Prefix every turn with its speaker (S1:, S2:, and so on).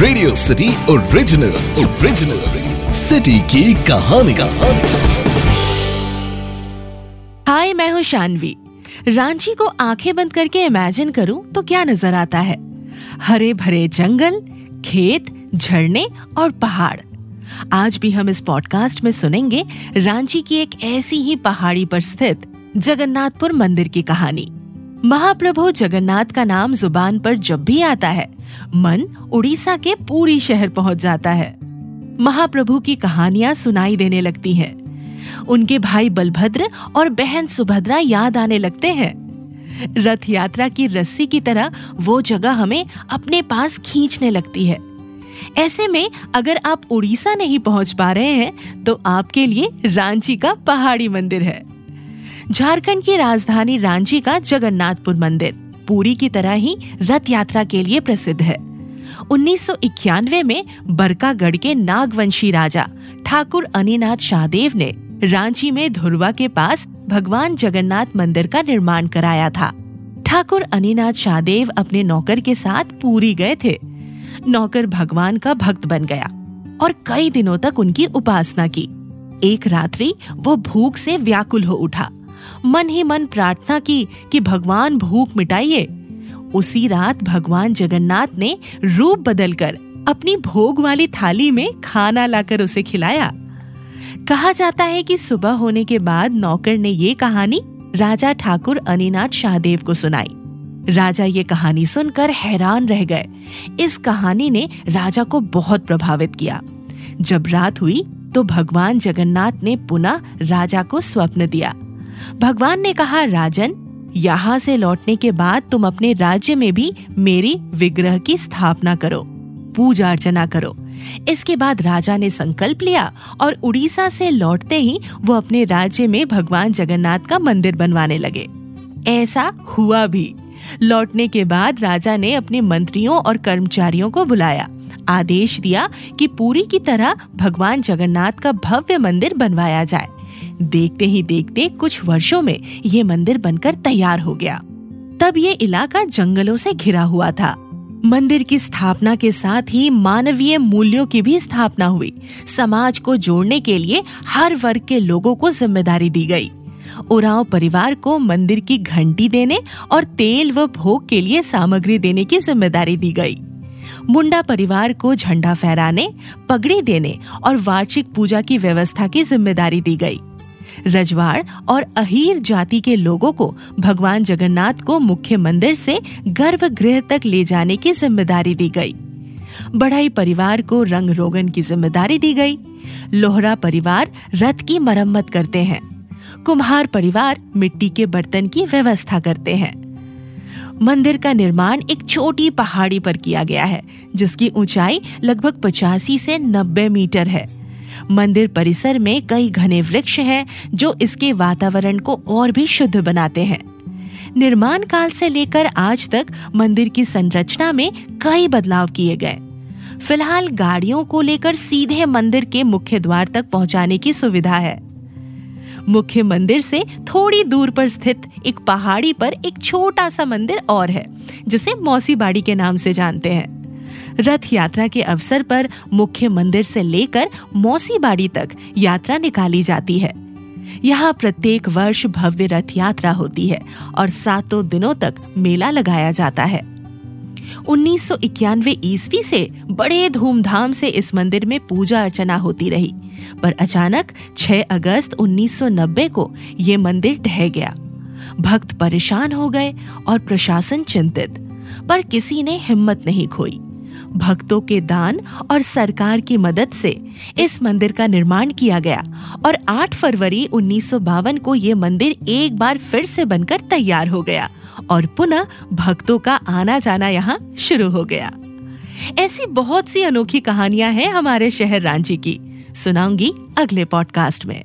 S1: Radio city original original city की कहानी।
S2: हाय, मैं हूँ शानवी। रांची को आँखें बंद करके इमेजिन करूँ तो क्या नज़र आता है? हरे भरे जंगल, खेत, झरने और पहाड़। आज भी हम इस पॉडकास्ट में सुनेंगे रांची की एक ऐसी ही पहाड़ी पर स्थित जगन्नाथपुर मंदिर की कहानी। महाप्रभु जगन्नाथ का नाम ज़ुबान पर जब भी आता है मन उड़ीसा के पूरी शहर पहुँच जाता है। महाप्रभु की कहानियाँ सुनाई देने लगती हैं। उनके भाई बलभद्र और बहन सुभद्रा याद आने लगते हैं। रथ यात्रा की रस्सी की तरह वो जगह हमें अपने पास खींचने लगती है। ऐसे में अगर आप उड़ीसा नहीं पहुँच पा रहे हैं तो आपके लिए रांची का पहाड़ी मंदिर है। झारखंड की राजधानी रांची का जगन्नाथपुर मंदिर। पूरी की तरह ही रथ यात्रा के लिए प्रसिद्ध है। उन्नीस सौ इक्यानवे में बरकागढ़ के नागवंशी राजा ठाकुर अनिनाथ शाहदेव ने रांची में धुरवा के पास भगवान जगन्नाथ मंदिर का निर्माण कराया था। ठाकुर अनिनाथ शाहदेव अपने नौकर के साथ पूरी गए थे। नौकर भगवान का भक्त बन गया और कई दिनों तक उनकी उपासना की। एक रात्रि वो भूख से व्याकुल हो उठा। मन ही मन प्रार्थना की कि भगवान भूख मिटाइए। उसी रात भगवान जगन्नाथ ने रूप बदलकर अपनी भोग वाली थाली में खाना लाकर उसे खिलाया। कहा जाता है कि सुबह होने के बाद नौकर ने ये कहानी राजा ठाकुर अनिनाथ शाहदेव को सुनाई। राजा ये कहानी सुनकर हैरान रह गए। इस कहानी ने राजा को बहुत प्रभावित किया। जब रात हुई तो भगवान जगन्नाथ ने पुनः राजा को स्वप्न दिया। भगवान ने कहा, राजन, यहाँ से लौटने के बाद तुम अपने राज्य में भी मेरी विग्रह की स्थापना करो, पूजा अर्चना करो। इसके बाद राजा ने संकल्प लिया और उड़ीसा से लौटते ही वो अपने राज्य में भगवान जगन्नाथ का मंदिर बनवाने लगे। ऐसा हुआ भी। लौटने के बाद राजा ने अपने मंत्रियों और कर्मचारियों को बुलाया। आदेश दिया कि पूरी की तरह भगवान जगन्नाथ का भव्य मंदिर बनवाया जाए। देखते ही देखते कुछ वर्षों में ये मंदिर बनकर तैयार हो गया। तब ये इलाका जंगलों से घिरा हुआ था। मंदिर की स्थापना के साथ ही मानवीय मूल्यों की भी स्थापना हुई। समाज को जोड़ने के लिए हर वर्ग के लोगों को ज़िम्मेदारी दी गई। उराव परिवार को मंदिर की घंटी देने और तेल व भोग के लिए सामग्री देने की ज़िम्मेदारी दी गई। मुंडा परिवार को झंडा फहराने, पगड़ी देने और वार्षिक पूजा की व्यवस्था की ज़िम्मेदारी दी गई। रजवाड़ और अहीर जाति के लोगों को भगवान जगन्नाथ को मुख्य मंदिर से गर्भगृह तक ले जाने की ज़िम्मेदारी दी गई। बढ़ाई परिवार को रंग रोगन की ज़िम्मेदारी दी गई। लोहरा परिवार रथ की मरम्मत करते हैं। कुम्हार परिवार मिट्टी के बर्तन की व्यवस्था करते हैं। मंदिर का निर्माण एक छोटी पहाड़ी पर किया गया है, जिसकी ऊंचाई लगभग पचासी से नब्बे मीटर है। मंदिर परिसर में कई घने वृक्ष हैं, जो इसके वातावरण को और भी शुद्ध बनाते हैं। निर्माण काल से लेकर आज तक मंदिर की संरचना में कई बदलाव किए गए। फ़िलहाल गाड़ियों को लेकर सीधे मंदिर के मुख्य द्वार तक पहुँचाने की सुविधा है। मुख्य मंदिर से थोड़ी दूर पर स्थित एक पहाड़ी पर एक छोटा सा मंदिर और है, जिसे मौसी बाड़ी के नाम से जानते हैं। रथ यात्रा के अवसर पर मुख्य मंदिर से लेकर मौसी बाड़ी तक यात्रा निकाली जाती है। यहाँ प्रत्येक वर्ष भव्य रथ यात्रा होती है और सातों दिनों तक मेला लगाया जाता है। उन्नीस ईस्वी से बड़े धूमधाम से इस मंदिर में पूजा अर्चना होती रही, पर अचानक 6 अगस्त 1990 को ये मंदिर ढह गया। भक्त परेशान हो गए और प्रशासन चिंतित, पर किसी ने हिम्मत नहीं खोई। भक्तों के दान और सरकार की मदद से इस मंदिर का निर्माण किया गया और 8 फरवरी उन्नीस सौ बावन को ये मंदिर एक बार फिर से बनकर तैयार हो गया और पुनः भक्तों का आना जाना यहाँ शुरू हो गया। ऐसी बहुत सी अनोखी कहानियाँ हैं हमारे शहर रांची की। सुनाऊँगी अगले पॉडकास्ट में।